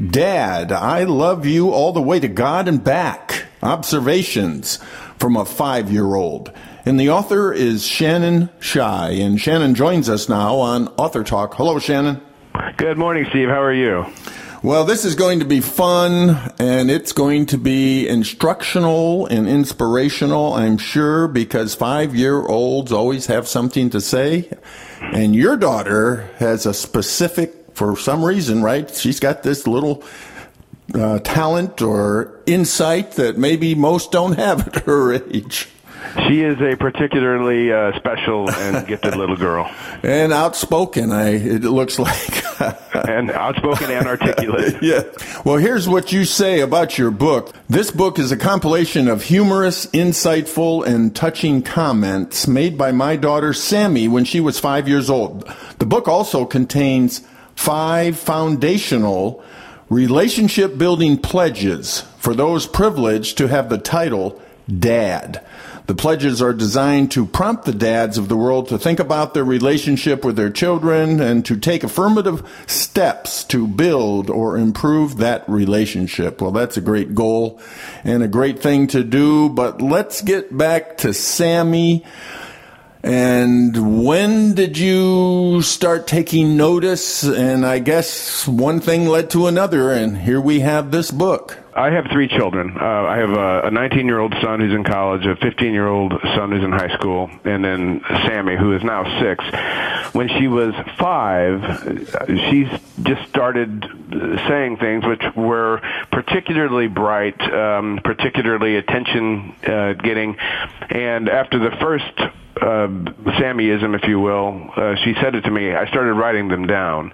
Dad, I Love You All the Way to God and Back Observations from a Five Year Old. And the author is Shannon Shy. And Shannon joins us now on Author Talk. Hello, Shannon. Good morning, Steve. How are you? Well, this is going to be fun and it's going to be instructional and inspirational, I'm sure, because five year olds always have something to say. And your daughter has a specific, for some reason, right? She's got this little uh, talent or insight that maybe most don't have at her age. She is a particularly uh, special and gifted little girl. And outspoken, I it looks like. and outspoken and articulate. yeah. Well, here's what you say about your book. This book is a compilation of humorous, insightful, and touching comments made by my daughter Sammy when she was five years old. The book also contains five foundational relationship building pledges for those privileged to have the title Dad. The pledges are designed to prompt the dads of the world to think about their relationship with their children and to take affirmative steps to build or improve that relationship. Well, that's a great goal and a great thing to do, but let's get back to Sammy. And when did you start taking notice? And I guess one thing led to another, and here we have this book. I have three children. Uh, I have a 19 year old son who's in college, a 15 year old son who's in high school, and then Sammy, who is now six. When she was five, she just started saying things which were particularly bright, um, particularly attention uh, getting. And after the first uh, Sammyism, if you will. Uh, she said it to me. I started writing them down,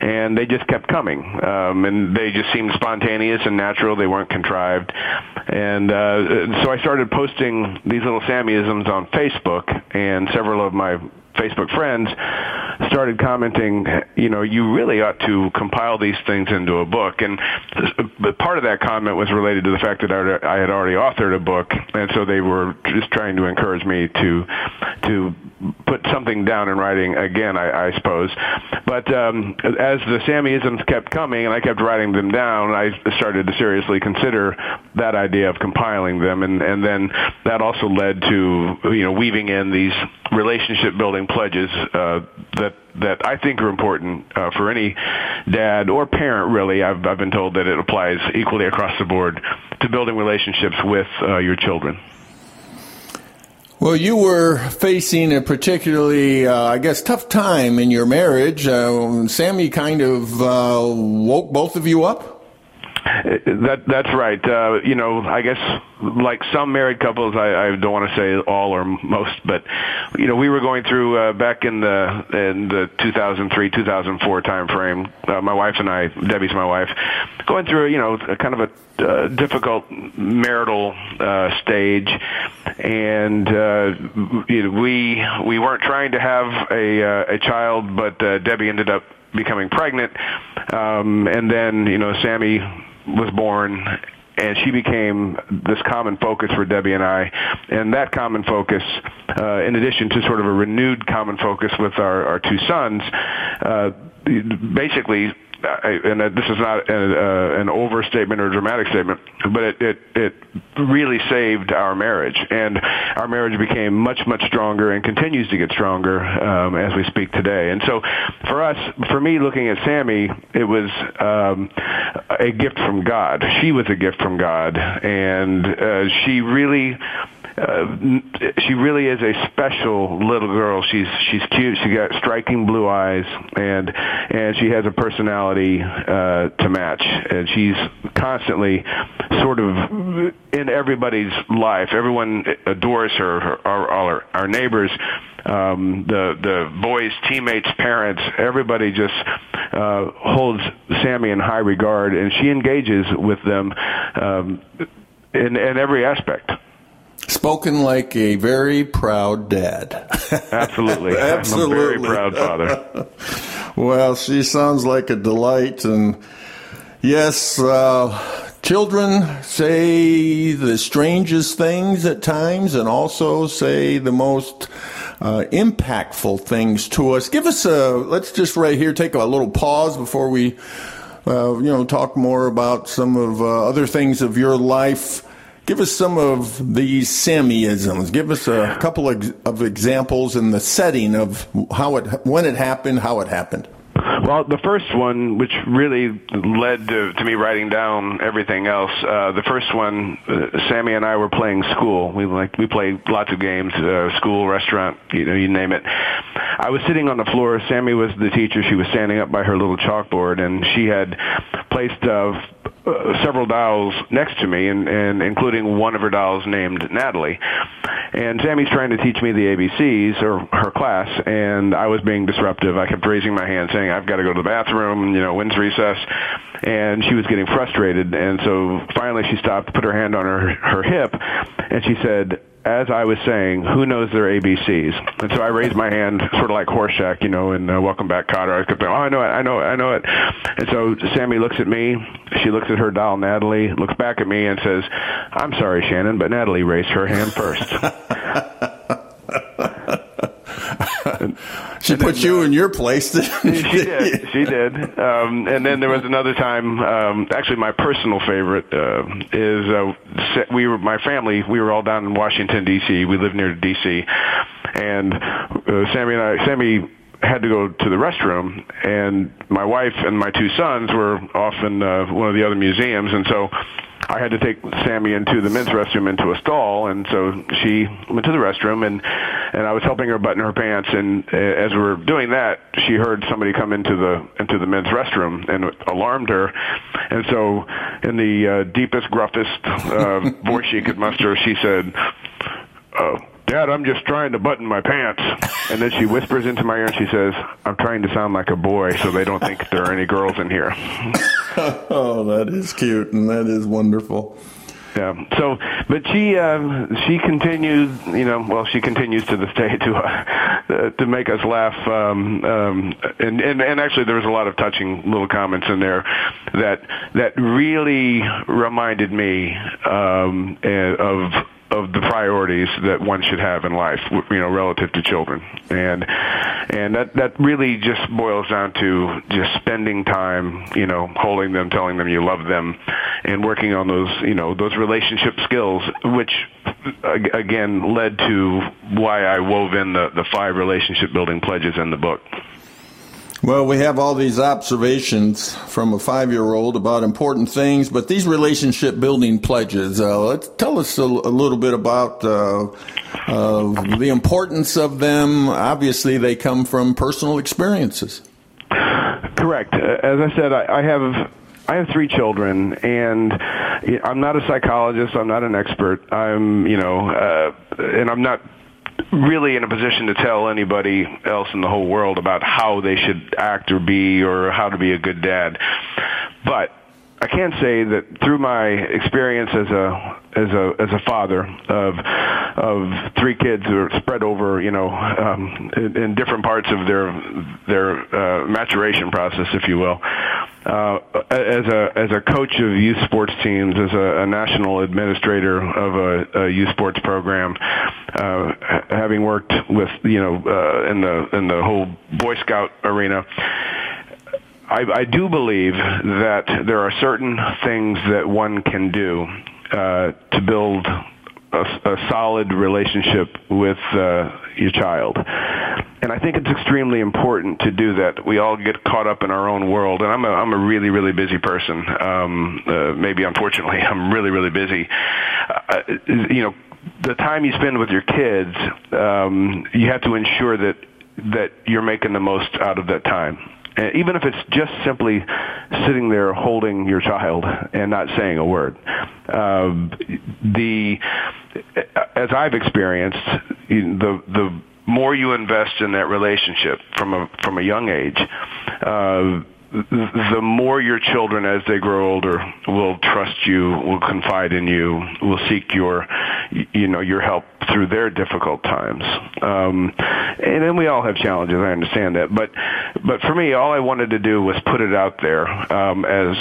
and they just kept coming, um, and they just seemed spontaneous and natural. They weren't contrived, and uh, so I started posting these little Sammyisms on Facebook, and several of my Facebook friends started commenting, you know, you really ought to compile these things into a book. And part of that comment was related to the fact that I had already authored a book, and so they were just trying to encourage me to to put something down in writing again, I, I suppose. But um, as the Sammyisms kept coming and I kept writing them down, I started to seriously consider that idea of compiling them, and and then that also led to you know weaving in these relationship building pledges uh, that that I think are important uh, for any dad or parent. Really, I've I've been told that it applies equally across the board to building relationships with uh, your children. Well, you were facing a particularly, uh, I guess, tough time in your marriage. Uh, Sammy kind of uh, woke both of you up. That that's right. Uh, you know, I guess like some married couples, I, I don't want to say all or most, but you know, we were going through uh, back in the in the 2003 2004 time frame. Uh, my wife and I, Debbie's my wife, going through you know a kind of a uh, difficult marital uh, stage, and uh, you know, we we weren't trying to have a uh, a child, but uh, Debbie ended up becoming pregnant, um, and then you know Sammy was born and she became this common focus for Debbie and I. And that common focus, uh, in addition to sort of a renewed common focus with our, our two sons, uh, basically and this is not a, an overstatement or dramatic statement, but it, it, it really saved our marriage. And our marriage became much, much stronger and continues to get stronger um, as we speak today. And so for us, for me, looking at Sammy, it was um, a gift from God. She was a gift from God. And uh, she really uh, she really is a special little girl. She's she's cute. She got striking blue eyes, and and she has a personality uh, to match. And she's constantly sort of in everybody's life. Everyone adores her. Our our, our neighbors um, the the boys' teammates, parents, everybody just uh, holds Sammy in high regard, and she engages with them um, in, in every aspect. Spoken like a very proud dad. Absolutely. Absolutely. Very proud father. well, she sounds like a delight. And yes, uh, children say the strangest things at times and also say the most uh, impactful things to us. Give us a, let's just right here take a little pause before we, uh, you know, talk more about some of uh, other things of your life. Give us some of these Sammyisms. Give us a couple of, of examples in the setting of how it, when it happened, how it happened. Well, the first one, which really led to, to me writing down everything else, uh, the first one, uh, Sammy and I were playing school. We like we played lots of games, uh, school, restaurant, you know, you name it. I was sitting on the floor. Sammy was the teacher. She was standing up by her little chalkboard, and she had placed uh, uh, several dolls next to me, and, and including one of her dolls named Natalie. And Sammy's trying to teach me the ABCs, or her class, and I was being disruptive. I kept raising my hand, saying, "I've got to go to the bathroom. You know, when's recess?" And she was getting frustrated, and so finally she stopped, put her hand on her her hip, and she said, as I was saying, who knows their ABCs? And so I raised my hand, sort of like Horshack, you know, and uh, Welcome Back, Kotter. I kept going, oh, I know it, I know it, I know it. And so Sammy looks at me. She looks at her doll, Natalie, looks back at me and says, I'm sorry, Shannon, but Natalie raised her hand first. she put you in your place. she did. She did. Um, and then there was another time. Um, actually, my personal favorite uh, is uh, we were my family. We were all down in Washington D.C. We live near D.C. And uh, Sammy and I, Sammy had to go to the restroom, and my wife and my two sons were off in uh, one of the other museums, and so I had to take Sammy into the men's restroom into a stall, and so she went to the restroom, and and I was helping her button her pants, and uh, as we were doing that, she heard somebody come into the into the men's restroom, and alarmed her, and so in the uh, deepest, gruffest uh, voice she could muster, she said. Uh, Dad, I'm just trying to button my pants. And then she whispers into my ear and she says, I'm trying to sound like a boy so they don't think there are any girls in here. oh, that is cute and that is wonderful. Yeah. So, but she uh, she continues, you know, well, she continues to this day to uh, to make us laugh. Um, um, and, and and actually, there was a lot of touching little comments in there that that really reminded me um, of of the priorities that one should have in life, you know, relative to children, and and that that really just boils down to just spending time, you know, holding them, telling them you love them, and working on those, you know, those relationship skills, which again led to why I wove in the the five relationship building pledges in the book. Well, we have all these observations from a five year old about important things, but these relationship building pledges, uh, let's tell us a, a little bit about uh, uh, the importance of them. Obviously, they come from personal experiences. Correct. Uh, as I said, I, I have I have three children, and I'm not a psychologist. I'm not an expert. I'm, you know, uh, and I'm not really in a position to tell anybody else in the whole world about how they should act or be or how to be a good dad. But I can say that through my experience as a as a as a father of of three kids who are spread over you know um, in, in different parts of their their uh, maturation process, if you will. Uh, as a as a coach of youth sports teams, as a, a national administrator of a, a youth sports program, uh, having worked with you know uh, in the in the whole Boy Scout arena I, I do believe that there are certain things that one can do uh, to build a, a solid relationship with uh, your child. And I think it's extremely important to do that. We all get caught up in our own world, and I'm a, I'm a really, really busy person. Um, uh, maybe unfortunately, I'm really, really busy. Uh, you know, the time you spend with your kids, um, you have to ensure that that you're making the most out of that time even if it's just simply sitting there holding your child and not saying a word. Uh, the as I've experienced, the the more you invest in that relationship from a from a young age, uh, the more your children, as they grow older, will trust you, will confide in you, will seek your, you know, your help through their difficult times. Um, and then we all have challenges. I understand that, but but for me, all I wanted to do was put it out there um, as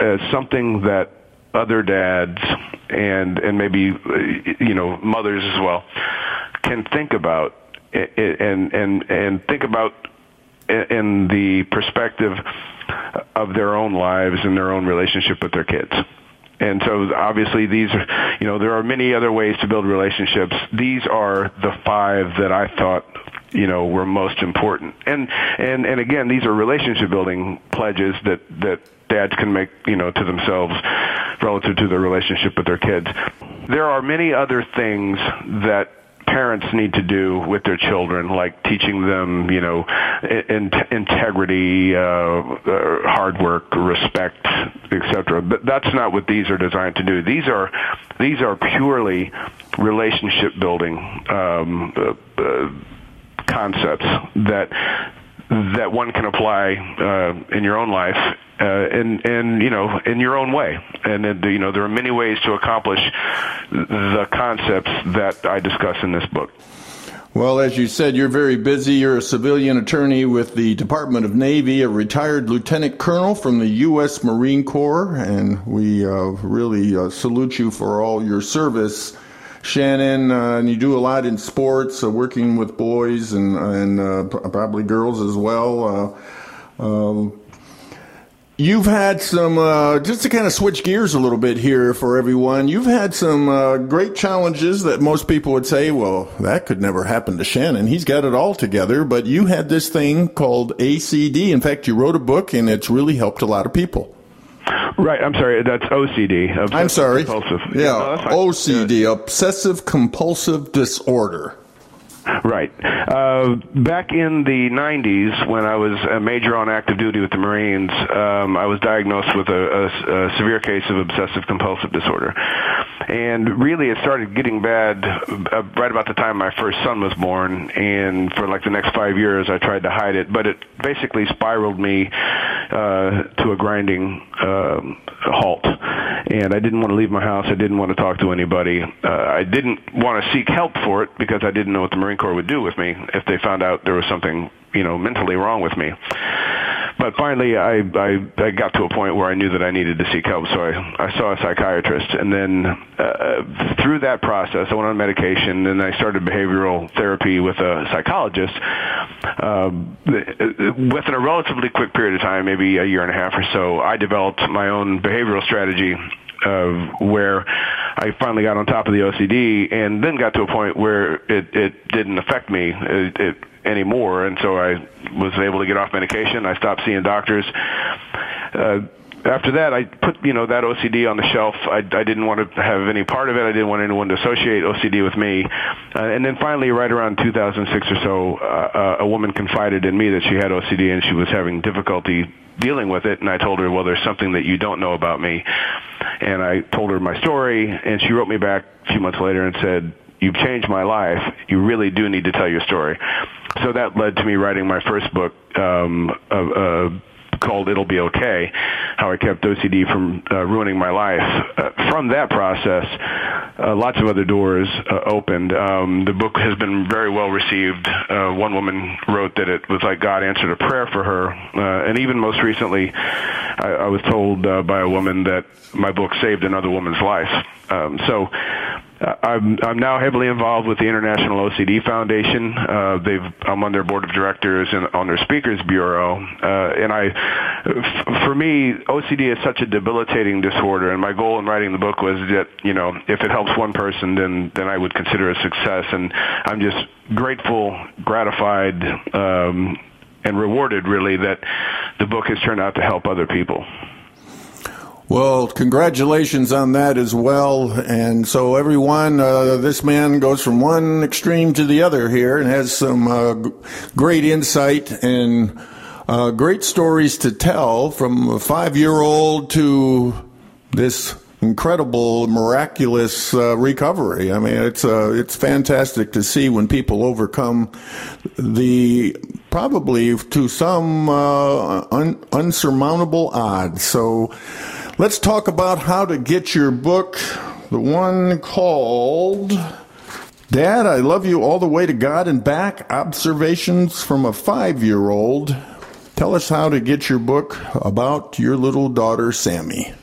as something that other dads and and maybe you know mothers as well can think about and and and think about in the perspective of their own lives and their own relationship with their kids. And so obviously these are, you know, there are many other ways to build relationships. These are the five that I thought you know were most important and and and again these are relationship building pledges that that dads can make you know to themselves relative to their relationship with their kids there are many other things that parents need to do with their children, like teaching them, you know, in, integrity, uh, uh, hard work, respect, etc. But that's not what these are designed to do. These are these are purely relationship building um, uh, uh, concepts that that one can apply uh, in your own life uh, in in you know in your own way and uh, you know there are many ways to accomplish the concepts that I discuss in this book. Well, as you said, you're very busy. You're a civilian attorney with the Department of Navy, a retired lieutenant colonel from the U.S. Marine Corps, and we uh, really uh, salute you for all your service Shannon, uh, and you do a lot in sports, uh, working with boys and and uh, probably girls as well. Uh, um, you've had some, uh, just to kind of switch gears a little bit here for everyone. You've had some great challenges that most people would say, "Well, that could never happen to Shannon. He's got it all together." But you had this thing called ACD. In fact, you wrote a book, and it's really helped a lot of people. Right. I'm sorry. That's OCD. I'm sorry. Compulsive. Yeah. No, OCD, yeah. obsessive compulsive disorder. Right. Uh, back in the 90s, when I was a major on active duty with the Marines, um, I was diagnosed with a, a, a severe case of obsessive compulsive disorder. And really, it started getting bad uh, right about the time my first son was born. And for like the next five years, I tried to hide it, but it basically spiraled me uh, to a grinding um, halt. And I didn't want to leave my house. I didn't want to talk to anybody. Uh, I didn't want to seek help for it because I didn't know what the Marine Corps would do with me if they found out there was something, you know, mentally wrong with me. But finally, I, I I got to a point where I knew that I needed to seek help, so I I saw a psychiatrist, and then uh, through that process, I went on medication, and I started behavioral therapy with a psychologist. Uh, within a relatively quick period of time, maybe a year and a half or so, I developed my own behavioral strategy of where I finally got on top of the OCD and then got to a point where it, it didn't affect me it, it, anymore. And so I was able to get off medication. I stopped seeing doctors. Uh, after that, I put you know that OCD on the shelf. I, I didn't want to have any part of it. I didn't want anyone to associate OCD with me. Uh, and then finally, right around 2006 or so, uh, a woman confided in me that she had OCD and she was having difficulty dealing with it. And I told her, well, there's something that you don't know about me. And I told her my story, and she wrote me back a few months later and said, you've changed my life. You really do need to tell your story. So that led to me writing my first book, um, uh, called It'll Be Okay, how I kept OCD from uh, ruining my life. Uh, from that process, uh, lots of other doors uh, opened. Um, the book has been very well received. Uh, one woman wrote that it was like God answered a prayer for her. Uh, and even most recently, I, I was told by a woman that my book saved another woman's life. Um, so I'm I'm now heavily involved with the International OCD Foundation. Uh, they've I'm on their board of directors and on their speakers bureau. Uh, and I, f- for me, OCD is such a debilitating disorder. And my goal in writing the book was that you know if it helps one person, then then I would consider a success. And I'm just grateful, gratified. Um, and rewarded really that the book has turned out to help other people. Well, congratulations on that as well. And so, everyone, uh, this man goes from one extreme to the other here and has some uh, great insight and uh, great stories to tell from a five year old to this incredible, miraculous uh, recovery. I mean, it's uh, it's fantastic to see when people overcome the probably to some uh, un- unsurmountable odds. So, let's talk about how to get your book, the one called. Dad, I love you all the way to God and back. Observations from a five year old. Tell us how to get your book about your little daughter, Sammy.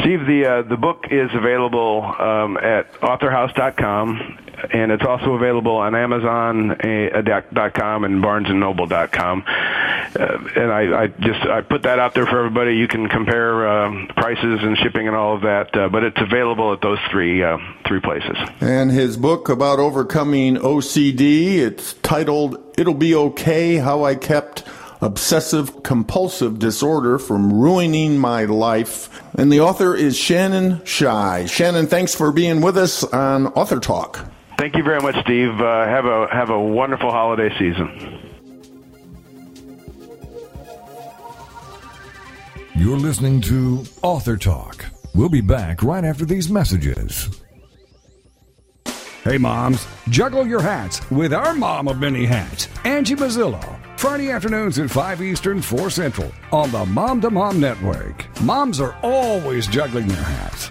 Steve, the uh, the book is available um, at authorhouse.com, and it's also available on Amazon.com and BarnesandNoble.com. Uh, and I, I just I put that out there for everybody. You can compare uh, prices and shipping and all of that, uh, but it's available at those three uh, three places. And his book about overcoming OCD, it's titled "It'll Be Okay: How I Kept." obsessive compulsive disorder from ruining my life. And the author is Shannon Shy. Shannon, thanks for being with us on Author Talk. Thank you very much, Steve. Uh, have a have a wonderful holiday season. You're listening to Author Talk. We'll be back right after these messages. Hey, moms, juggle your hats with our mom of many hats, Angie Mazzillo. Friday afternoons at 5 Eastern, 4 Central on the Mom to Mom Network. Moms are always juggling their hats.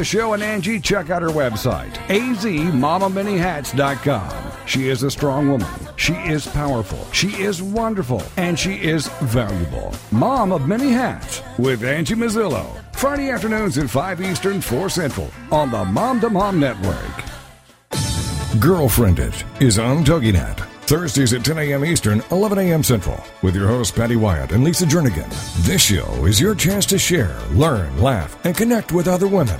show and Angie, check out her website, azmamamanyhats.com. She is a strong woman. She is powerful. She is wonderful. And she is valuable. Mom of Many Hats with Angie Mazzillo. Friday afternoons at 5 Eastern, 4 Central on the Mom to Mom Network. Girlfriended is on TogiNet. Thursdays at 10 a.m. Eastern, 11 a.m. Central, with your hosts Patty Wyatt and Lisa Jernigan. This show is your chance to share, learn, laugh, and connect with other women.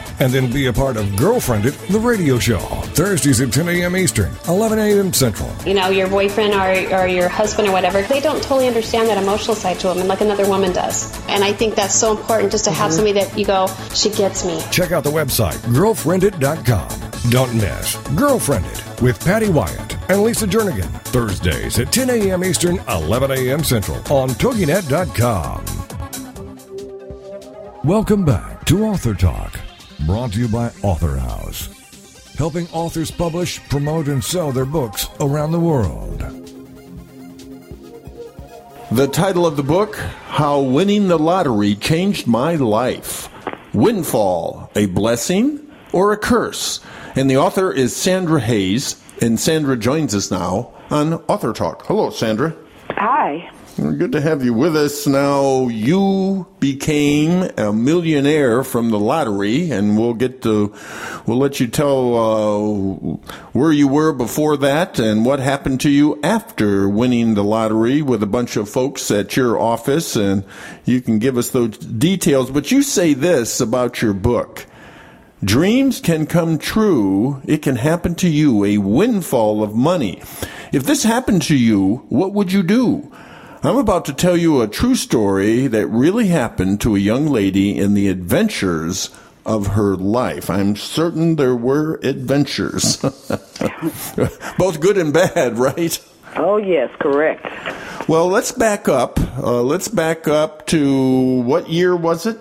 and then be a part of Girlfriended, the radio show. Thursdays at 10 a.m. Eastern, 11 a.m. Central. You know, your boyfriend or, or your husband or whatever, they don't totally understand that emotional side to a woman like another woman does. And I think that's so important just to have mm-hmm. somebody that you go, she gets me. Check out the website, girlfriended.com. Don't miss Girlfriended with Patty Wyatt and Lisa Jernigan. Thursdays at 10 a.m. Eastern, 11 a.m. Central on TogiNet.com. Welcome back to Author Talk, brought to you by Author House, helping authors publish, promote, and sell their books around the world. The title of the book How Winning the Lottery Changed My Life Windfall, a Blessing or a Curse? And the author is Sandra Hayes, and Sandra joins us now on Author Talk. Hello, Sandra. Hi. Good to have you with us. Now, you became a millionaire from the lottery, and we'll get to, we'll let you tell uh, where you were before that and what happened to you after winning the lottery with a bunch of folks at your office, and you can give us those details. But you say this about your book. Dreams can come true. It can happen to you, a windfall of money. If this happened to you, what would you do? I'm about to tell you a true story that really happened to a young lady in the adventures of her life. I'm certain there were adventures, both good and bad, right? Oh, yes, correct. Well, let's back up. Uh, let's back up to what year was it?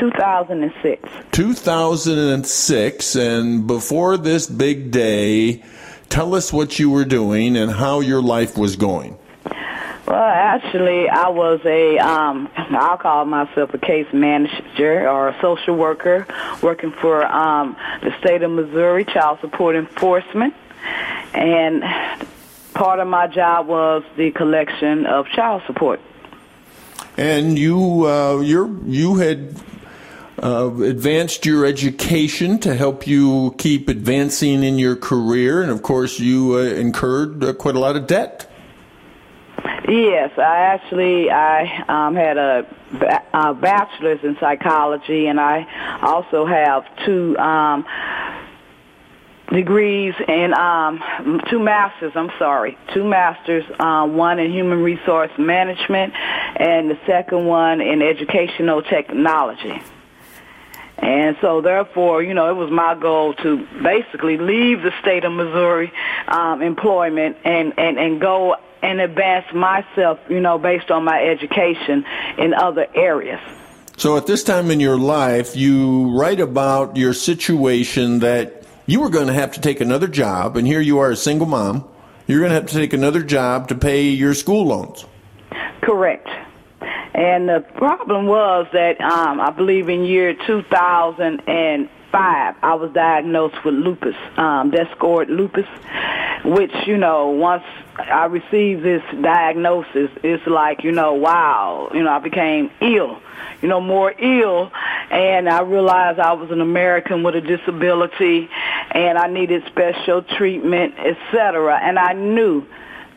2006. 2006. And before this big day, tell us what you were doing and how your life was going. Well, actually, I was a, um, I'll call myself a case manager or a social worker working for um, the state of Missouri Child Support Enforcement. And part of my job was the collection of child support. And you, uh, you you had uh, advanced your education to help you keep advancing in your career, and of course, you uh, incurred uh, quite a lot of debt. Yes, I actually I um, had a, a bachelor's in psychology, and I also have two um, degrees and um, two masters. I'm sorry, two masters. Uh, one in human resource management, and the second one in educational technology. And so, therefore, you know, it was my goal to basically leave the state of Missouri um, employment and, and, and go and advance myself, you know, based on my education in other areas. So, at this time in your life, you write about your situation that you were going to have to take another job, and here you are a single mom. You're going to have to take another job to pay your school loans. Correct. And the problem was that um, I believe in year 2005, I was diagnosed with lupus, um, discoid lupus, which, you know, once I received this diagnosis, it's like, you know, wow, you know, I became ill, you know, more ill, and I realized I was an American with a disability, and I needed special treatment, etc. And I knew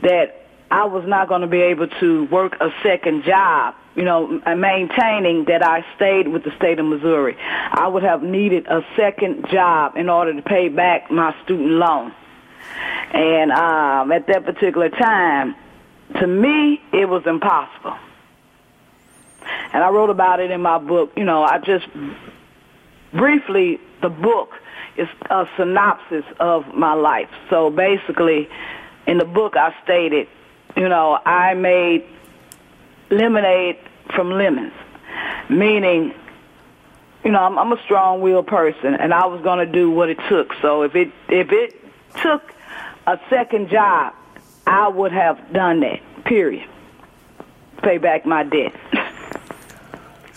that I was not going to be able to work a second job, you know, maintaining that I stayed with the state of Missouri. I would have needed a second job in order to pay back my student loan. And um, at that particular time, to me, it was impossible. And I wrote about it in my book. You know, I just briefly, the book is a synopsis of my life. So basically, in the book, I stated you know, I made lemonade from lemons, meaning, you know, I'm, I'm a strong-willed person, and I was going to do what it took. So if it if it took a second job, I would have done that. Period. Pay back my debt.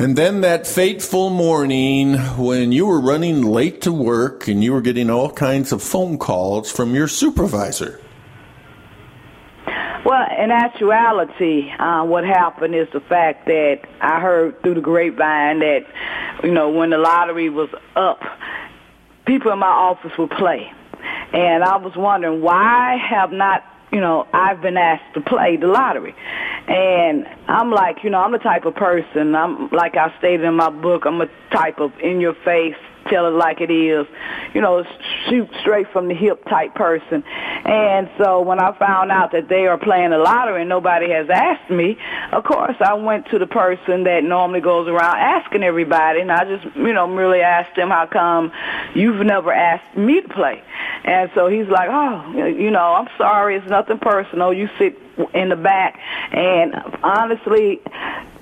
And then that fateful morning when you were running late to work and you were getting all kinds of phone calls from your supervisor. Well, in actuality, uh, what happened is the fact that I heard through the grapevine that, you know, when the lottery was up, people in my office would play. And I was wondering why have not, you know, I've been asked to play the lottery. And I'm like, you know, I'm the type of person, I'm like I stated in my book, I'm a type of in your face tell it like it is, you know, shoot straight from the hip type person. And so when I found out that they are playing the lottery and nobody has asked me, of course I went to the person that normally goes around asking everybody, and I just, you know, really asked him how come you've never asked me to play. And so he's like, oh, you know, I'm sorry, it's nothing personal. You sit in the back, and honestly,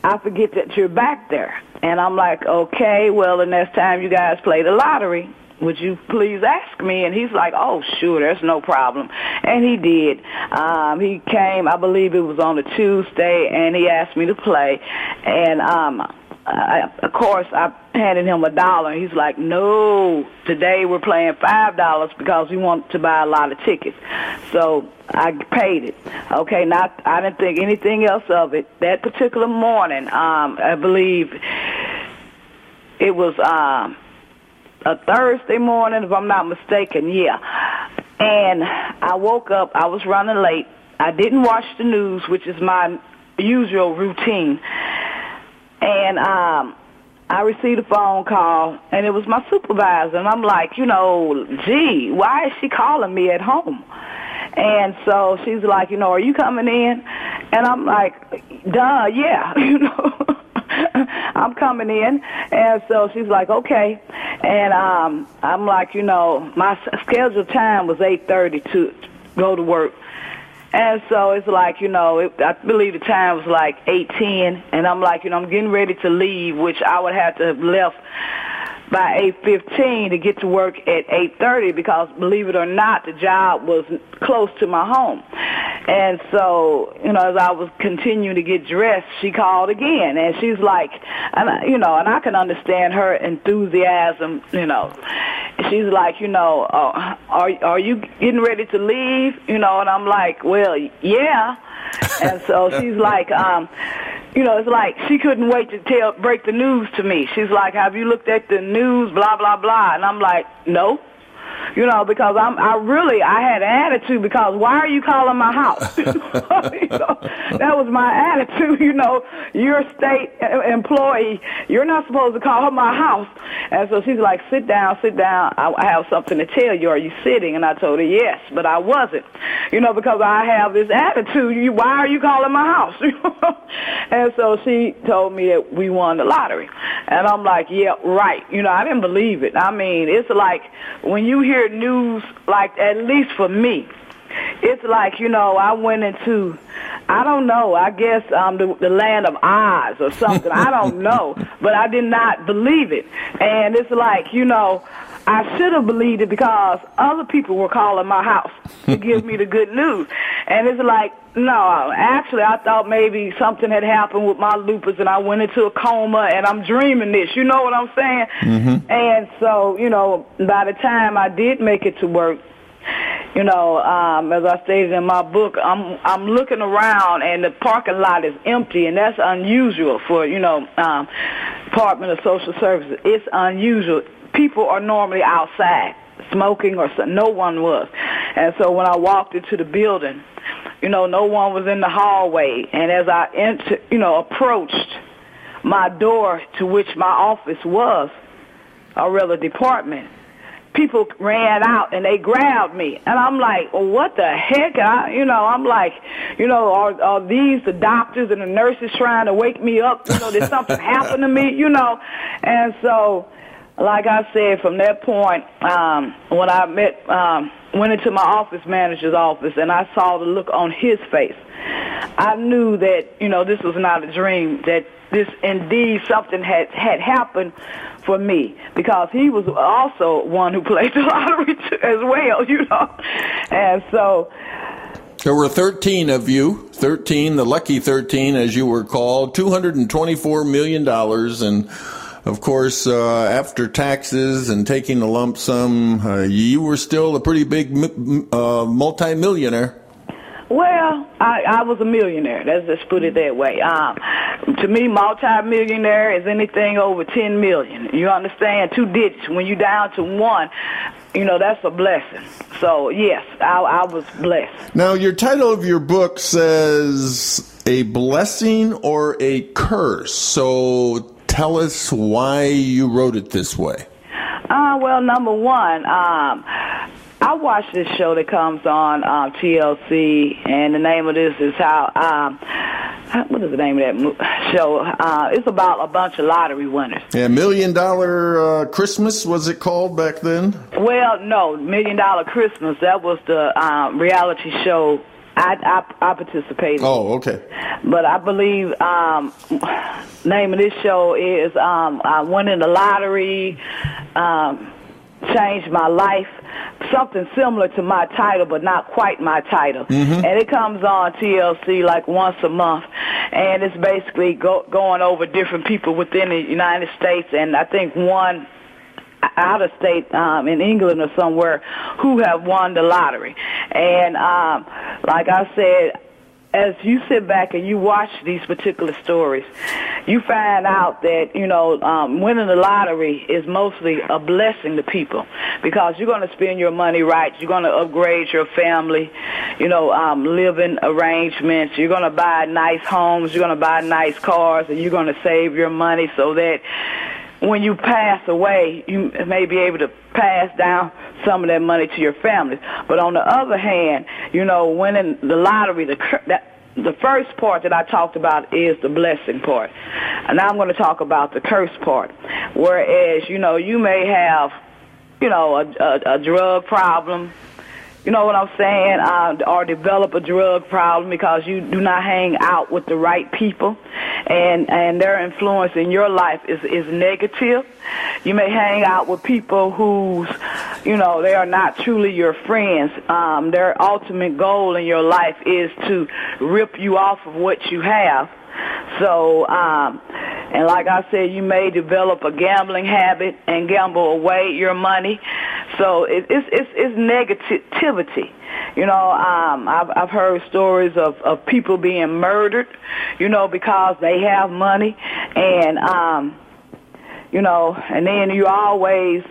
I forget that you're back there. And I'm like, okay, well, the next time you guys play the lottery, would you please ask me? And he's like, oh, sure, there's no problem. And he did. Um, he came, I believe it was on a Tuesday, and he asked me to play. And um, I, of course, I handed him a dollar. He's like, no, today we're playing five dollars because we want to buy a lot of tickets. So I paid it. Okay, not I didn't think anything else of it. That particular morning, um, I believe it was um, a Thursday morning, if I'm not mistaken. Yeah, and I woke up. I was running late. I didn't watch the news, which is my usual routine and um, I received a phone call, and it was my supervisor, and I'm like, you know, gee, why is she calling me at home? And so she's like, you know, are you coming in? And I'm like, duh, yeah, you know. I'm coming in, and so she's like, okay, and um, I'm like, you know, my scheduled time was 8:30 to go to work, and so it's like, you know, it, I believe the time was like 8:10 and I'm like, you know, I'm getting ready to leave, which I would have to have left by 8:15 to get to work at 8:30 because believe it or not, the job was close to my home. And so, you know, as I was continuing to get dressed, she called again, and she's like, and I, you know, and I can understand her enthusiasm. You know, she's like, you know, uh, are are you getting ready to leave? You know, and I'm like, well, yeah. And so she's like, um, you know, it's like she couldn't wait to tell break the news to me. She's like, have you looked at the news? Blah blah blah. And I'm like, no you know, because I'm, I really, I had an attitude because why are you calling my house? you know, that was my attitude, you know, you're a state employee, you're not supposed to call my house. And so she's like, sit down, sit down, I, I have something to tell you. Are you sitting? And I told her yes, but I wasn't, you know, because I have this attitude, you, why are you calling my house? and so she told me that we won the lottery. And I'm like, yeah, right. You know, I didn't believe it. I mean, it's like when you hear news, like at least for me, it's like you know I went into I don't know I guess um the, the land of Oz or something. I don't know but I did not believe it. And it's like you know I should have believed it because other people were calling my house to give me the good news and it's like no actually I thought maybe something had happened with my lupus and I went into a coma and I'm dreaming this you know what I'm saying mm-hmm. and so you know by the time I did make it to work you know, um, as I stated in my book, I'm I'm looking around and the parking lot is empty, and that's unusual for you know, um, Department of Social Services. It's unusual. People are normally outside smoking, or so, no one was. And so when I walked into the building, you know, no one was in the hallway, and as I enter, you know, approached my door to which my office was, or rather department, people ran out and they grabbed me. And i'm like well, what the heck? I, you know i'm like you know are, are these the doctors and the nurses trying to wake me up? You know did something happen to me? You know? And so like i said from that point um when i met um went into my office manager's office and i saw the look on his face i knew that you know this was not a dream that this indeed something had had happened for me because he was also one who played the lottery as well, you know. And so there were 13 of you, 13, the lucky 13 as you were called, 224 million dollars and of course, uh, after taxes and taking a lump sum, uh, you were still a pretty big uh, multimillionaire. Well, I, I was a millionaire. Let's just put it that way. Um, to me, multi-millionaire is anything over ten million. You understand? Two digits. When you down to one, you know that's a blessing. So yes, I, I was blessed. Now, your title of your book says a blessing or a curse. So tell us why you wrote it this way. Uh, well, number one, um, I watch this show that comes on um, TLC, and the name of this is how. Um, what is the name of that show? Uh, it's about a bunch of lottery winners. Yeah, Million Dollar uh, Christmas was it called back then? Well, no, Million Dollar Christmas. That was the um, reality show I, I, I participated. Oh, okay. But I believe um, name of this show is um, I won in the lottery, um, changed my life something similar to my title, but not quite my title. Mm-hmm. And it comes on TLC like once a month, and it's basically go, going over different people within the United States, and I think one out of state um in England or somewhere who have won the lottery. And um like I said, as you sit back and you watch these particular stories, you find out that you know um, winning the lottery is mostly a blessing to people because you're going to spend your money right. You're going to upgrade your family, you know, um, living arrangements. You're going to buy nice homes. You're going to buy nice cars, and you're going to save your money so that when you pass away, you may be able to pass down some of that money to your family. But on the other hand, you know, winning the lottery, the that, the first part that I talked about is the blessing part. And now I'm going to talk about the curse part. Whereas, you know, you may have, you know, a, a, a drug problem, you know what I'm saying, uh, or develop a drug problem because you do not hang out with the right people, and and their influence in your life is is negative. You may hang out with people whose, you know, they are not truly your friends. Um, their ultimate goal in your life is to rip you off of what you have. So, um, and like I said, you may develop a gambling habit and gamble away your money So it, it's it's it's negativity. You know, um, I've I've heard stories of of people being murdered, you know, because they have money, and um, you know, and then you always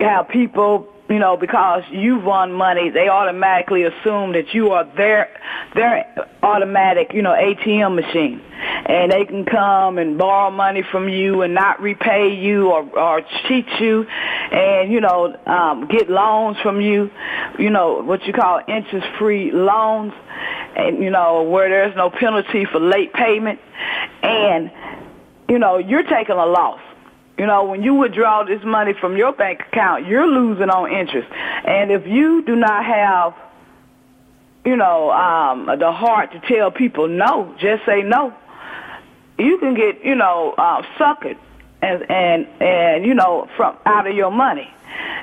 have people you know, because you've won money, they automatically assume that you are their their automatic, you know, ATM machine, and they can come and borrow money from you and not repay you or or cheat you, and you know, um, get loans from you, you know, what you call interest-free loans, and you know, where there's no penalty for late payment, and you know, you're taking a loss you know, when you withdraw this money from your bank account, you're losing on interest. And if you do not have, you know, um, the heart to tell people no, just say no, you can get, you know, uh, suckered and and and you know from out of your money.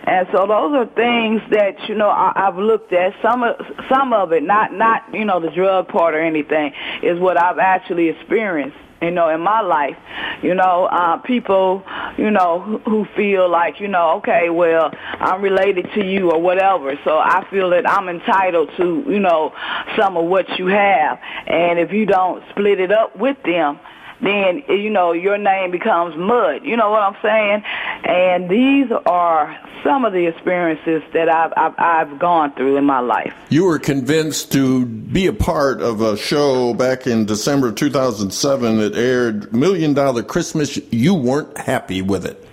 And so those are things that you know I, I've looked at. Some of some of it, not not you know the drug part or anything, is what I've actually experienced you know, in my life, you know, uh, people, you know, who, who feel like, you know, okay, well, I'm related to you or whatever, so I feel that I'm entitled to, you know, some of what you have, and if you don't split it up with them, then you know your name becomes mud. You know what I'm saying? And these are some of the experiences that I've, I've I've gone through in my life. You were convinced to be a part of a show back in December 2007 that aired Million Dollar Christmas. You weren't happy with it.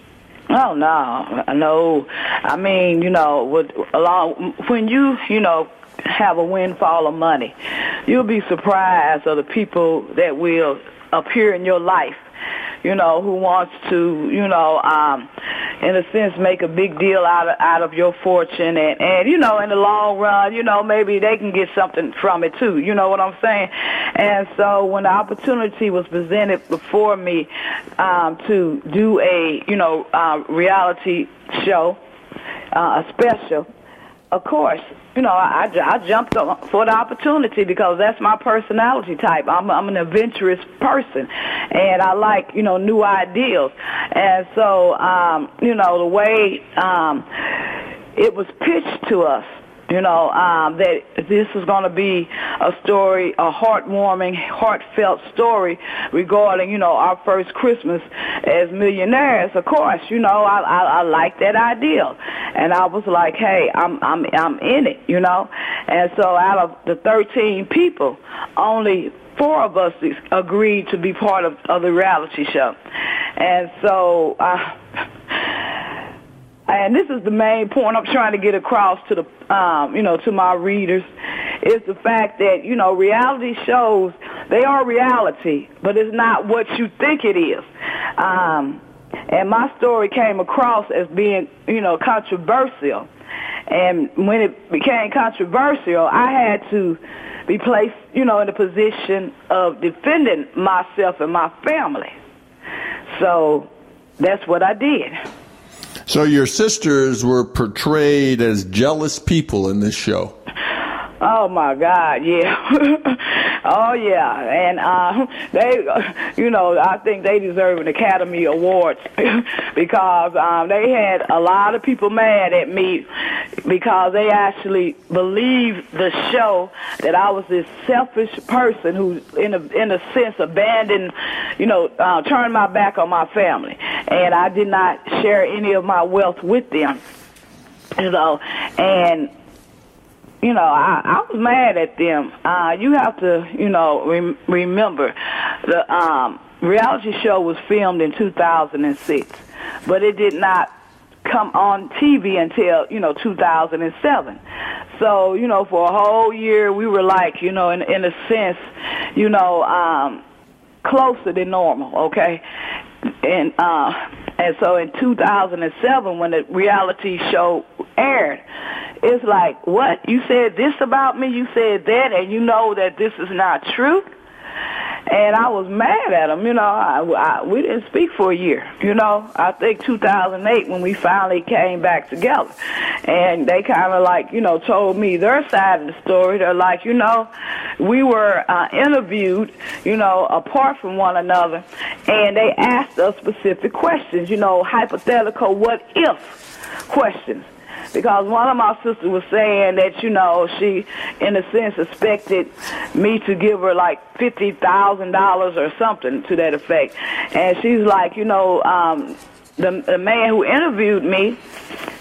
Oh no, no. I mean, you know, with along when you, you know, have a windfall of money, you'll be surprised of the people that will appear in your life you know, who wants to, you know, um, in a sense, make a big deal out of out of your fortune, and and you know, in the long run, you know, maybe they can get something from it too. You know what I'm saying? And so when the opportunity was presented before me um, to do a, you know, uh, reality show, uh, a special, of course, you know, I, I jumped for the opportunity because that's my personality type. I'm, I'm an adventurous person, and I like, you know, new ideas. And so, um, you know, the way um, it was pitched to us you know, um, that this is going to be a story, a heartwarming, heartfelt story regarding, you know, our first Christmas as millionaires. Of course, you know, I, I, I like that idea, and I was like, hey, I'm I'm I'm in it, you know, and so out of the 13 people, only four of us agreed to be part of, of the reality show, and so. Uh, and this is the main point I'm trying to get across to the, um, you know, to my readers, is the fact that you know reality shows they are reality, but it's not what you think it is. Um, and my story came across as being, you know, controversial. And when it became controversial, I had to be placed, you know, in a position of defending myself and my family. So that's what I did. So your sisters were portrayed as jealous people in this show. Oh my God, yeah. oh yeah, and uh, they, you know, I think they deserve an Academy Award because um, they had a lot of people mad at me because they actually believed the show that I was this selfish person who, in a in a sense, abandoned, you know, uh, turned my back on my family, and I did not share any of my wealth with them. You know, and you know, I, I was mad at them. Uh, you have to, you know, rem- remember the um, reality show was filmed in 2006, but it did not come on TV until, you know, 2007. So, you know, for a whole year we were like, you know, in, in a sense, you know, um, closer than normal, okay? And uh and so in 2007 when the reality show aired, it's like, what? You said this about me, you said that, and you know that this is not true? And I was mad at him, you know. I, I, we didn't speak for a year, you know. I think 2008 when we finally came back together, and they kind of like, you know, told me their side of the story. They're like, you know, we were uh, interviewed, you know, apart from one another, and they asked us specific questions, you know, hypothetical, what if questions because one of my sisters was saying that you know she, in a sense, expected me to give her like fifty thousand dollars or something to that effect, and she's like, you know, um, the the man who interviewed me,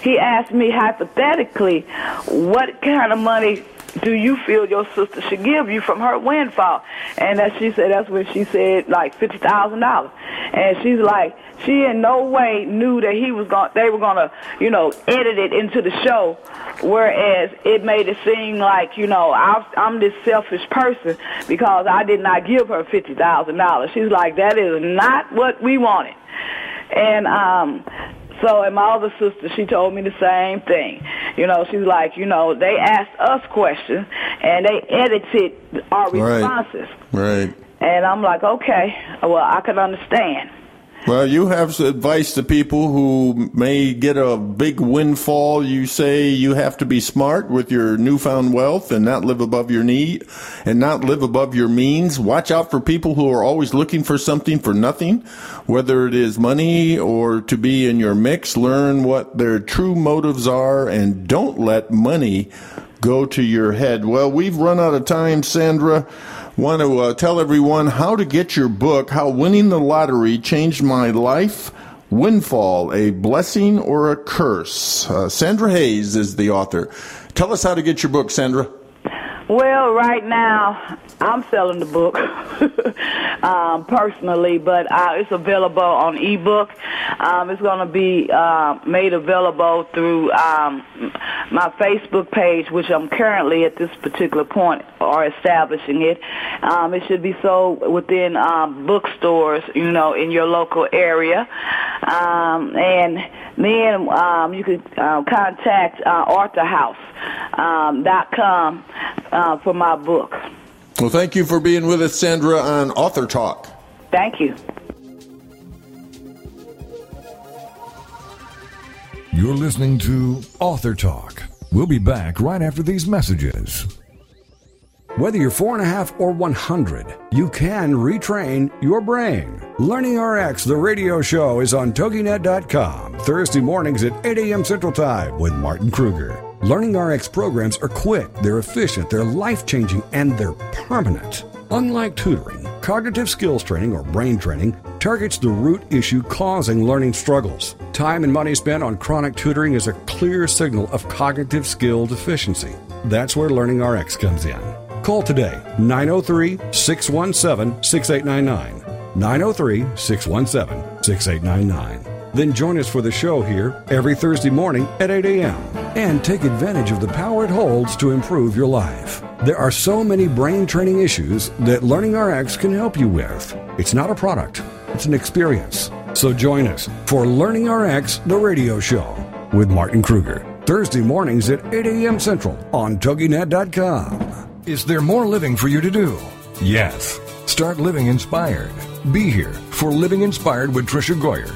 he asked me hypothetically, what kind of money do you feel your sister should give you from her windfall? And that she said that's when she said like fifty thousand dollars. And she's like, she in no way knew that he was going they were gonna, you know, edit it into the show. Whereas it made it seem like, you know, I, I'm this selfish person because I did not give her fifty thousand dollars. She's like, that is not what we wanted. And um so, and my other sister, she told me the same thing. You know, she's like, you know, they asked us questions and they edited our responses. Right. right. And I'm like, okay, well, I can understand. Well, you have advice to people who may get a big windfall. You say you have to be smart with your newfound wealth and not live above your need and not live above your means. Watch out for people who are always looking for something for nothing, whether it is money or to be in your mix. Learn what their true motives are and don't let money go to your head. Well, we've run out of time, Sandra want to uh, tell everyone how to get your book, How Winning the Lottery Changed My Life. Windfall, a blessing or a curse. Uh, Sandra Hayes is the author. Tell us how to get your book, Sandra. Well, right now I'm selling the book um, personally, but uh, it's available on ebook. Um, it's going to be uh, made available through um, my Facebook page, which I'm currently at this particular point are establishing it. Um, it should be sold within um, bookstores, you know, in your local area, um, and then um, you can uh, contact uh, AuthorHouse.com. Um, uh, for my book. Well, thank you for being with us, Sandra, on Author Talk. Thank you. You're listening to Author Talk. We'll be back right after these messages. Whether you're four and a half or 100, you can retrain your brain. Learning RX, the radio show, is on TogiNet.com Thursday mornings at 8 a.m. Central Time with Martin Kruger. Learning RX programs are quick, they're efficient, they're life changing, and they're permanent. Unlike tutoring, cognitive skills training or brain training targets the root issue causing learning struggles. Time and money spent on chronic tutoring is a clear signal of cognitive skill deficiency. That's where Learning RX comes in. Call today 903 617 6899. 903 617 6899. Then join us for the show here every Thursday morning at 8 a.m. and take advantage of the power it holds to improve your life. There are so many brain training issues that Learning RX can help you with. It's not a product, it's an experience. So join us for Learning RX, the radio show with Martin Kruger. Thursday mornings at 8 a.m. Central on TogiNet.com. Is there more living for you to do? Yes. Start living inspired. Be here for Living Inspired with Tricia Goyer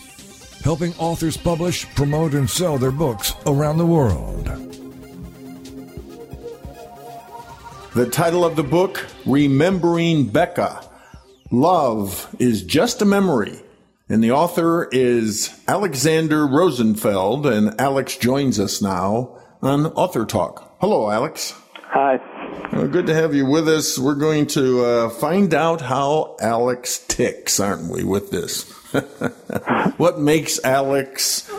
helping authors publish, promote, and sell their books around the world. The title of the book, Remembering Becca. Love is just a memory. And the author is Alexander Rosenfeld, and Alex joins us now on Author Talk. Hello, Alex. Hi. Well, good to have you with us. We're going to uh, find out how Alex ticks, aren't we, with this? what makes Alex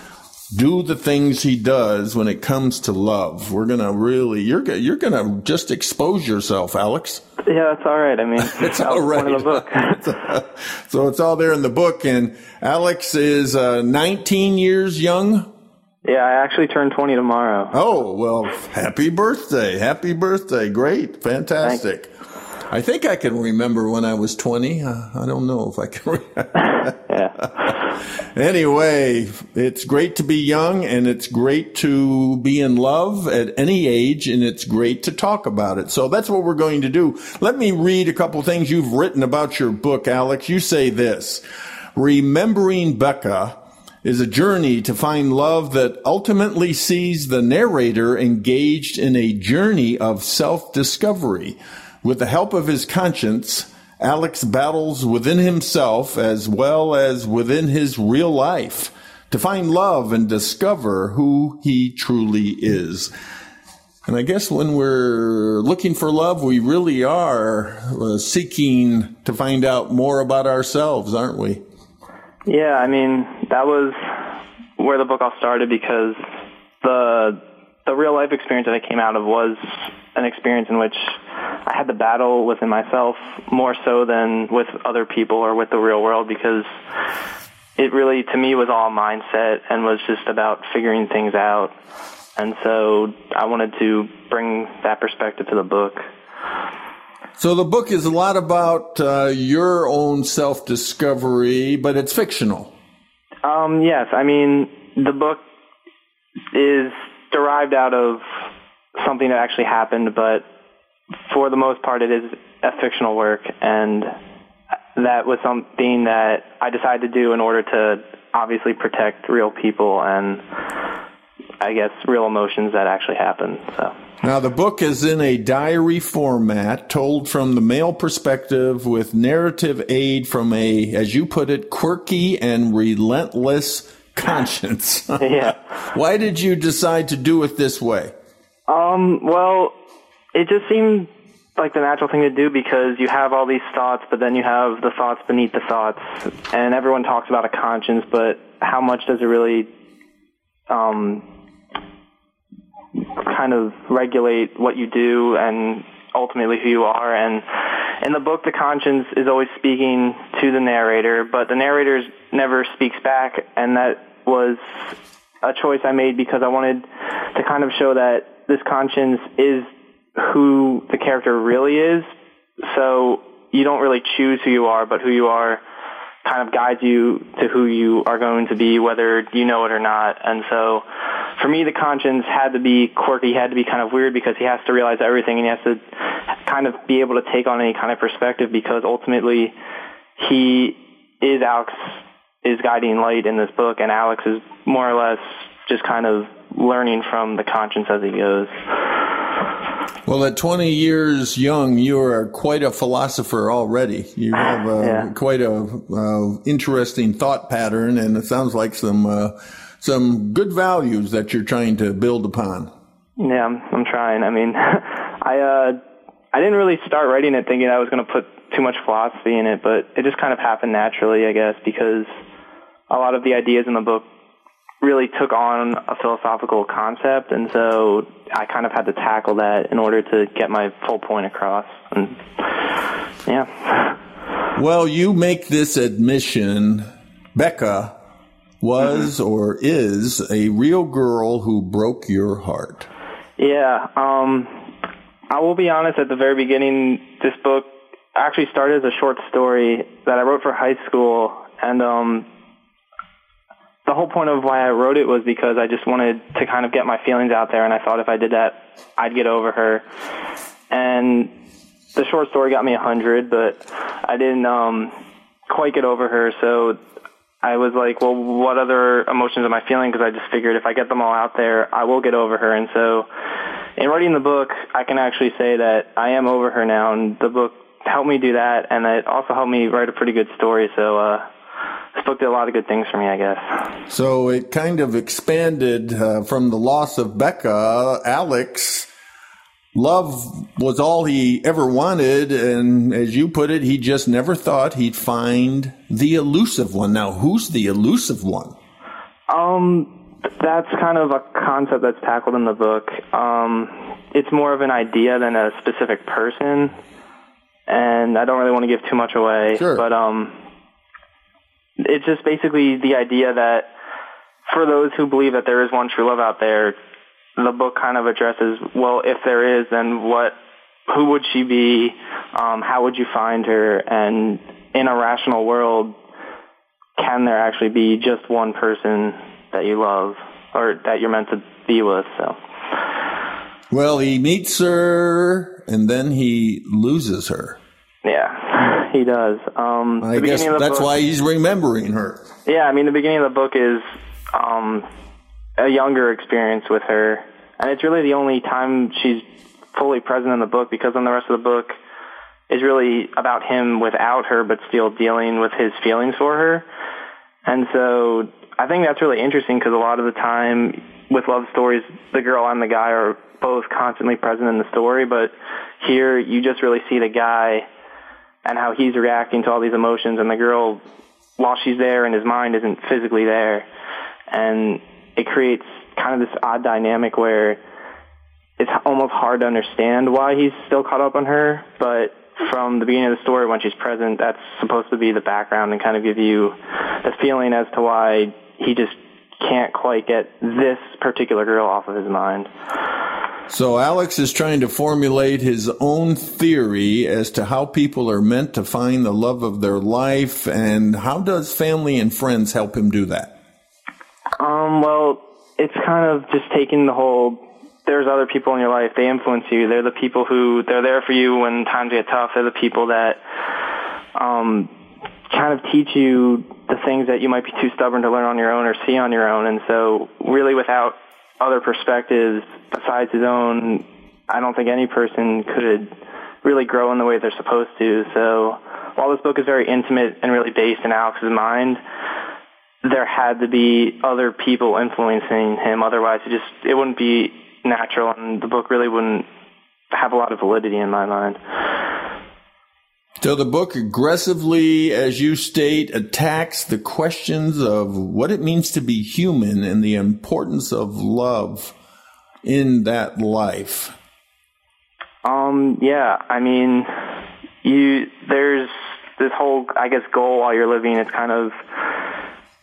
do the things he does when it comes to love. We're gonna really you're you're gonna just expose yourself, Alex. Yeah, that's all right. I mean, It's all right. was the book. so it's all there in the book. And Alex is uh, 19 years young. yeah, I actually turned 20 tomorrow. Oh well, happy birthday! Happy birthday! Great, fantastic. I think I can remember when I was 20. Uh, I don't know if I can. Re- Anyway, it's great to be young and it's great to be in love at any age and it's great to talk about it. So that's what we're going to do. Let me read a couple things you've written about your book, Alex. You say this, remembering Becca is a journey to find love that ultimately sees the narrator engaged in a journey of self-discovery. With the help of his conscience, Alex battles within himself as well as within his real life to find love and discover who he truly is. And I guess when we're looking for love, we really are uh, seeking to find out more about ourselves, aren't we? Yeah, I mean, that was where the book all started because the the real life experience that I came out of was an experience in which I had the battle within myself more so than with other people or with the real world because it really to me was all mindset and was just about figuring things out. And so I wanted to bring that perspective to the book. So the book is a lot about uh, your own self discovery, but it's fictional. Um, yes, I mean the book is derived out of something that actually happened, but for the most part, it is a fictional work, and that was something that I decided to do in order to obviously protect real people and I guess real emotions that actually happened. So. Now, the book is in a diary format, told from the male perspective with narrative aid from a, as you put it, quirky and relentless conscience. Yeah. Why did you decide to do it this way? Um, well, it just seemed like the natural thing to do because you have all these thoughts, but then you have the thoughts beneath the thoughts, and everyone talks about a conscience, but how much does it really um, kind of regulate what you do and ultimately who you are? And in the book, the conscience is always speaking to the narrator, but the narrator never speaks back, and that was a choice I made because I wanted to kind of show that this conscience is who the character really is. So you don't really choose who you are, but who you are kind of guides you to who you are going to be, whether you know it or not. And so for me, the conscience had to be quirky, had to be kind of weird because he has to realize everything and he has to kind of be able to take on any kind of perspective because ultimately he is Alex is guiding light in this book and Alex is more or less just kind of learning from the conscience as he goes. Well, at 20 years young, you are quite a philosopher already. You have a, Yeah. quite a uh, interesting thought pattern, and it sounds like some uh, some good values that you're trying to build upon. Yeah, I'm, I'm trying. I mean, I uh, I didn't really start writing it thinking I was going to put too much philosophy in it, but it just kind of happened naturally, I guess, because a lot of the ideas in the book really took on a philosophical concept, and so I kind of had to tackle that in order to get my full point across. And yeah, Well, you make this admission. Becca was or is a real girl who broke your heart. Yeah, um, I will be honest. At the very beginning, this book actually started as a short story that I wrote for high school, and um, the whole point of why I wrote it was because I just wanted to kind of get my feelings out there, and I thought if I did that, I'd get over her. And the short story got me a hundred, but I didn't um, quite get over her, so I was like, well, what other emotions am I feeling? Because I just figured if I get them all out there, I will get over her. And so in writing the book, I can actually say that I am over her now, and the book helped me do that, and it also helped me write a pretty good story. So uh, book did a lot of good things for me, I guess. So it kind of expanded uh, from the loss of Becca. Alex, love was all he ever wanted. And as you put it, he just never thought he'd find the elusive one. Now, who's the elusive one? Um, that's kind of a concept that's tackled in the book. Um, it's more of an idea than a specific person, and I don't really want to give too much away. Sure. But um, it's just basically the idea that for those who believe that there is one true love out there, the book kind of addresses well, if there is, then what? Who would she be? Um, how would you find her? And in a rational world, can there actually be just one person that you love or that you're meant to be with? So. Well, he meets her and then he loses her. Yeah, he does. Um, I the guess that's book- why he's remembering her. Yeah, I mean, the beginning of the book is um, a younger experience with her, and it's really the only time she's fully present in the book because then the rest of the book is really about him without her, but still dealing with his feelings for her. And so I think that's really interesting because a lot of the time with love stories, the girl and the guy are both constantly present in the story, but here you just really see the guy and how he's reacting to all these emotions, and the girl, while she's there and his mind, isn't physically there, and it creates kind of this odd dynamic where it's almost hard to understand why he's still caught up on her, but from the beginning of the story when she's present, that's supposed to be the background and kind of give you the feeling as to why he just can't quite get this particular girl off of his mind. So Alex is trying to formulate his own theory as to how people are meant to find the love of their life and how does family and friends help him do that? Um, well, it's kind of just taking the whole there's other people in your life, they influence you. They're the people who they're there for you when times get tough. They're the people that um kind of teach you the things that you might be too stubborn to learn on your own or see on your own. And so really without other perspectives besides his own, I don't think any person could really grow in the way they're supposed to. So while this book is very intimate and really based in Alex's mind, there had to be other people influencing him. Otherwise, it just it wouldn't be natural, and the book really wouldn't have a lot of validity in my mind. So the book aggressively, as you state, attacks the questions of what it means to be human and the importance of love in that life. Um, yeah, I mean, you there's this whole I guess goal while you're living. It's kind of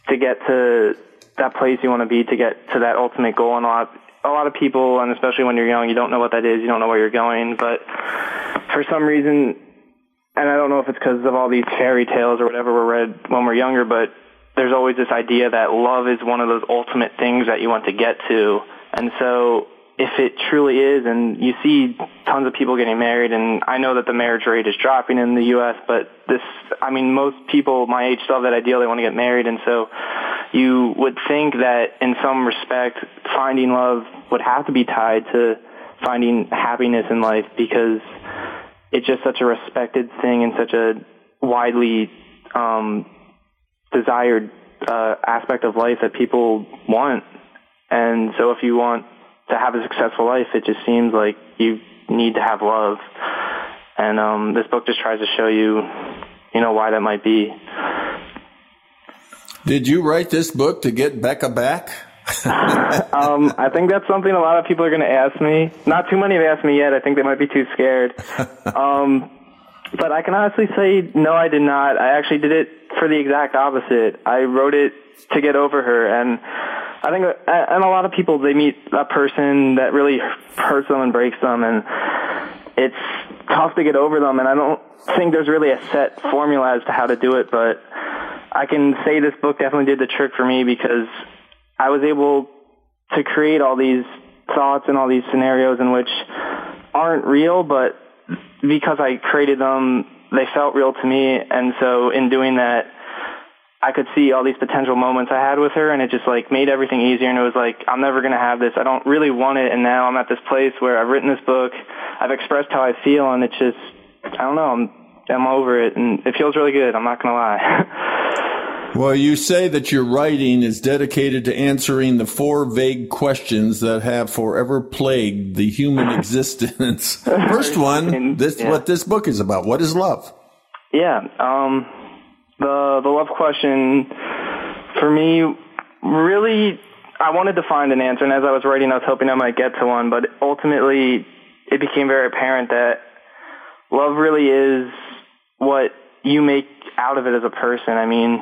to get to that place you want to be to get to that ultimate goal. And a lot a lot of people, and especially when you're young, you don't know what that is. You don't know where you're going. But for some reason, and I don't know if it's because of all these fairy tales or whatever were read when we're younger, but there's always this idea that love is one of those ultimate things that you want to get to. And so if it truly is, and you see tons of people getting married, and I know that the marriage rate is dropping in the U.S., but this, I mean, most people my age still have that ideal they want to get married, and so you would think that in some respect, finding love would have to be tied to finding happiness in life because it's just such a respected thing and such a widely um, desired uh, aspect of life that people want. And so if you want to have a successful life, it just seems like you need to have love. And um, this book just tries to show you, you know, why that might be. Did you write this book to get Becca back? Um, I think that's something a lot of people are going to ask me. Not too many have asked me yet. I think they might be too scared. um, but I can honestly say, no, I did not. I actually did it for the exact opposite. I wrote it to get over her, and I think, and a lot of people they meet a person that really hurts them and breaks them, and it's tough to get over them. And I don't think there's really a set formula as to how to do it, but I can say this book definitely did the trick for me because I was able to create all these thoughts and all these scenarios in which aren't real, but because I created them, they felt real to me. And so in doing that, I could see all these potential moments I had with her and it just like made everything easier. And it was like, I'm never going to have this. I don't really want it. And now I'm at this place where I've written this book. I've expressed how I feel and it's just, I don't know. I'm, I'm over it and it feels really good. I'm not going to lie. Well, you say that your writing is dedicated to answering the four vague questions that have forever plagued the human existence. First one, this Yeah. what this book is about. What is love? Yeah. Um, the the love question for me really I wanted to find an answer, and as I was writing, I was hoping I might get to one. But ultimately, it became very apparent that love really is what you make out of it as a person. I mean,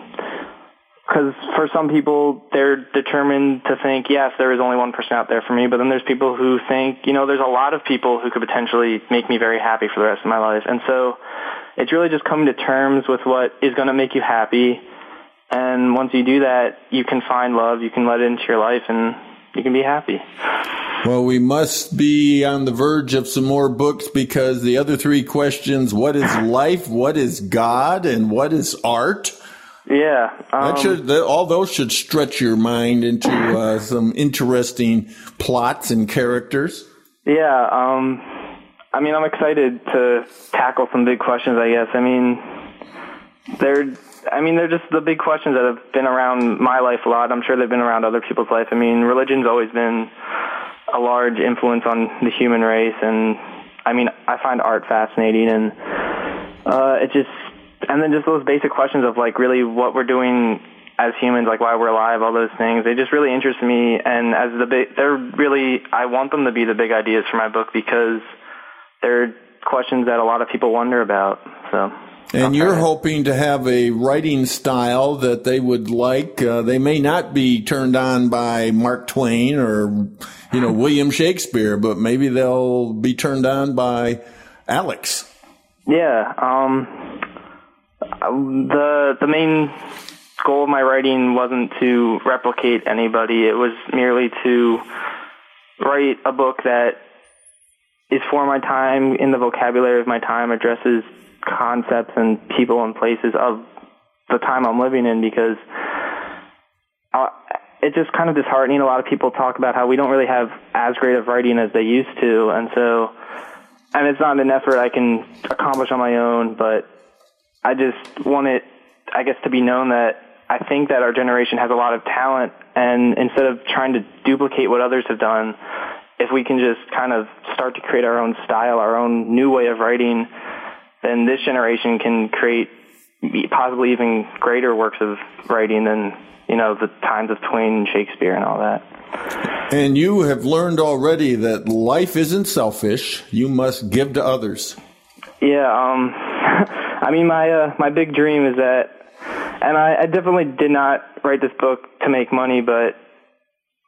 because for some people, they're determined to think, yes, there is only one person out there for me. But then there's people who think, you know, there's a lot of people who could potentially make me very happy for the rest of my life. And so it's really just coming to terms with what is going to make you happy. And once you do that, you can find love, you can let it into your life, and you can be happy. Well, we must be on the verge of some more books because the other three questions what is life, what is God, and what is art? Yeah, um, that should that, all those should stretch your mind into uh, some interesting plots and characters. Yeah, um, I mean, I'm excited to tackle some big questions. I guess. I mean, they're. I mean, they're just the big questions that have been around my life a lot. I'm sure they've been around other people's life. I mean, religion's always been a large influence on the human race, and I mean, I find art fascinating, and uh, it just and then just those basic questions of like really what we're doing as humans, like why we're alive, all those things. They just really interest me, and as the big, they're really I want them to be the big ideas for my book because they're questions that a lot of people wonder about. So. And you're hoping to have a writing style that they would like. Uh, they may not be turned on by Mark Twain or, you know, William Shakespeare, but maybe they'll be turned on by Alex. Yeah. Um, the the main goal of my writing wasn't to replicate anybody. It was merely to write a book that is for my time, in the vocabulary of my time, addresses concepts and people and places of the time I'm living in because uh, it's just kind of disheartening. A lot of people talk about how we don't really have as great of writing as they used to, and so, and it's not an effort I can accomplish on my own, but I just want it, I guess, to be known that I think that our generation has a lot of talent, and instead of trying to duplicate what others have done, if we can just kind of start to create our own style, our own new way of writing, then this generation can create possibly even greater works of writing than you know the times of Twain and Shakespeare and all that. And you have learned already that life isn't selfish. You must give to others. Yeah, um, I mean, my uh, my big dream is that, and I, I definitely did not write this book to make money, but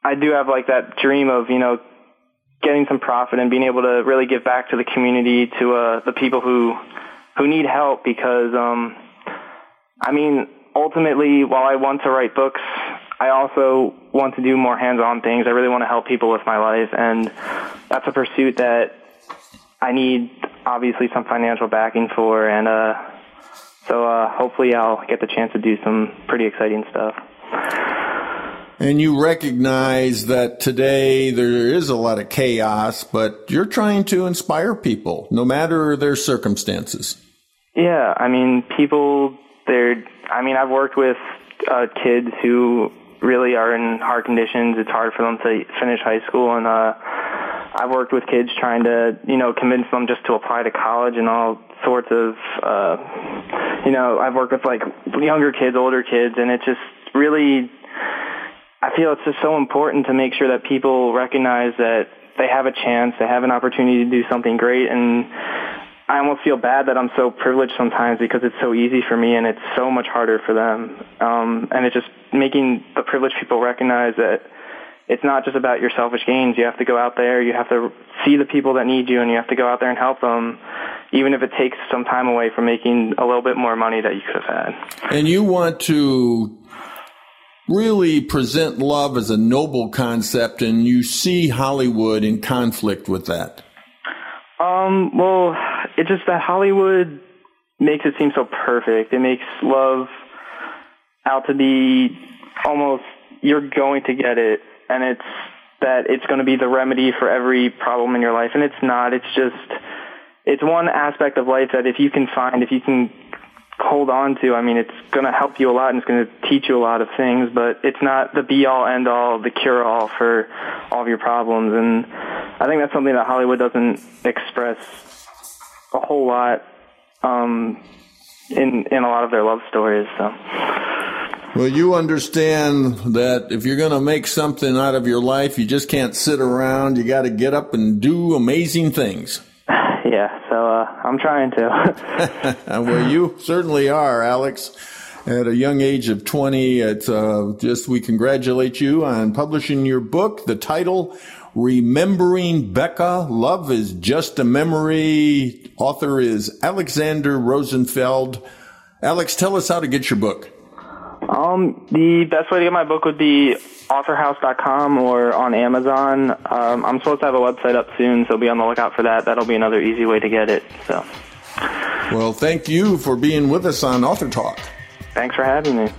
I do have like that dream of you know getting some profit and being able to really give back to the community, to uh, the people who who need help. Because, um, I mean, ultimately, while I want to write books, I also want to do more hands-on things. I really want to help people with my life, and that's a pursuit that I need obviously some financial backing for, and uh, so uh, hopefully I'll get the chance to do some pretty exciting stuff. And you recognize that today there is a lot of chaos, but you're trying to inspire people, no matter their circumstances. Yeah, I mean, people, they're, I mean, I've worked with uh, kids who really are in hard conditions. It's hard for them to finish high school, and uh, I've worked with kids trying to, you know, convince them just to apply to college and all sorts of, uh, you know, I've worked with like younger kids, older kids, and it just really, I feel it's just so important to make sure that people recognize that they have a chance, they have an opportunity to do something great, and I almost feel bad that I'm so privileged sometimes because it's so easy for me and it's so much harder for them. Um, and it's just making the privileged people recognize that it's not just about your selfish gains. You have to go out there, you have to see the people that need you, and you have to go out there and help them, even if it takes some time away from making a little bit more money that you could have had. And you want to really present love as a noble concept, and you see Hollywood in conflict with that. Um, well, it's just that Hollywood makes it seem so perfect. It makes love out to be almost you're going to get it and it's that it's going to be the remedy for every problem in your life, and it's not. It's just it's one aspect of life that if you can find, if you can hold on to, I mean, it's going to help you a lot and it's going to teach you a lot of things, but it's not the be all end all, the cure all for all of your problems. And I think that's something that Hollywood doesn't express a whole lot um, in in a lot of their love stories. So. Well, you understand that if you're going to make something out of your life, you just can't sit around. You got to get up and do amazing things. Yeah, so uh, I'm trying to. well, you certainly are, Alex. At a young age of 20, it's uh, just we congratulate you on publishing your book. The title, Remembering Becca, Love is Just a Memory. Author is Alexander Rosenfeld. Alex, tell us how to get your book. Um, the best way to get my book would be authorhouse.com or on Amazon. Um, I'm supposed to have a website up soon, so be on the lookout for that. That'll be another easy way to get it. So. Well, thank you for being with us on Author Talk. Thanks for having me.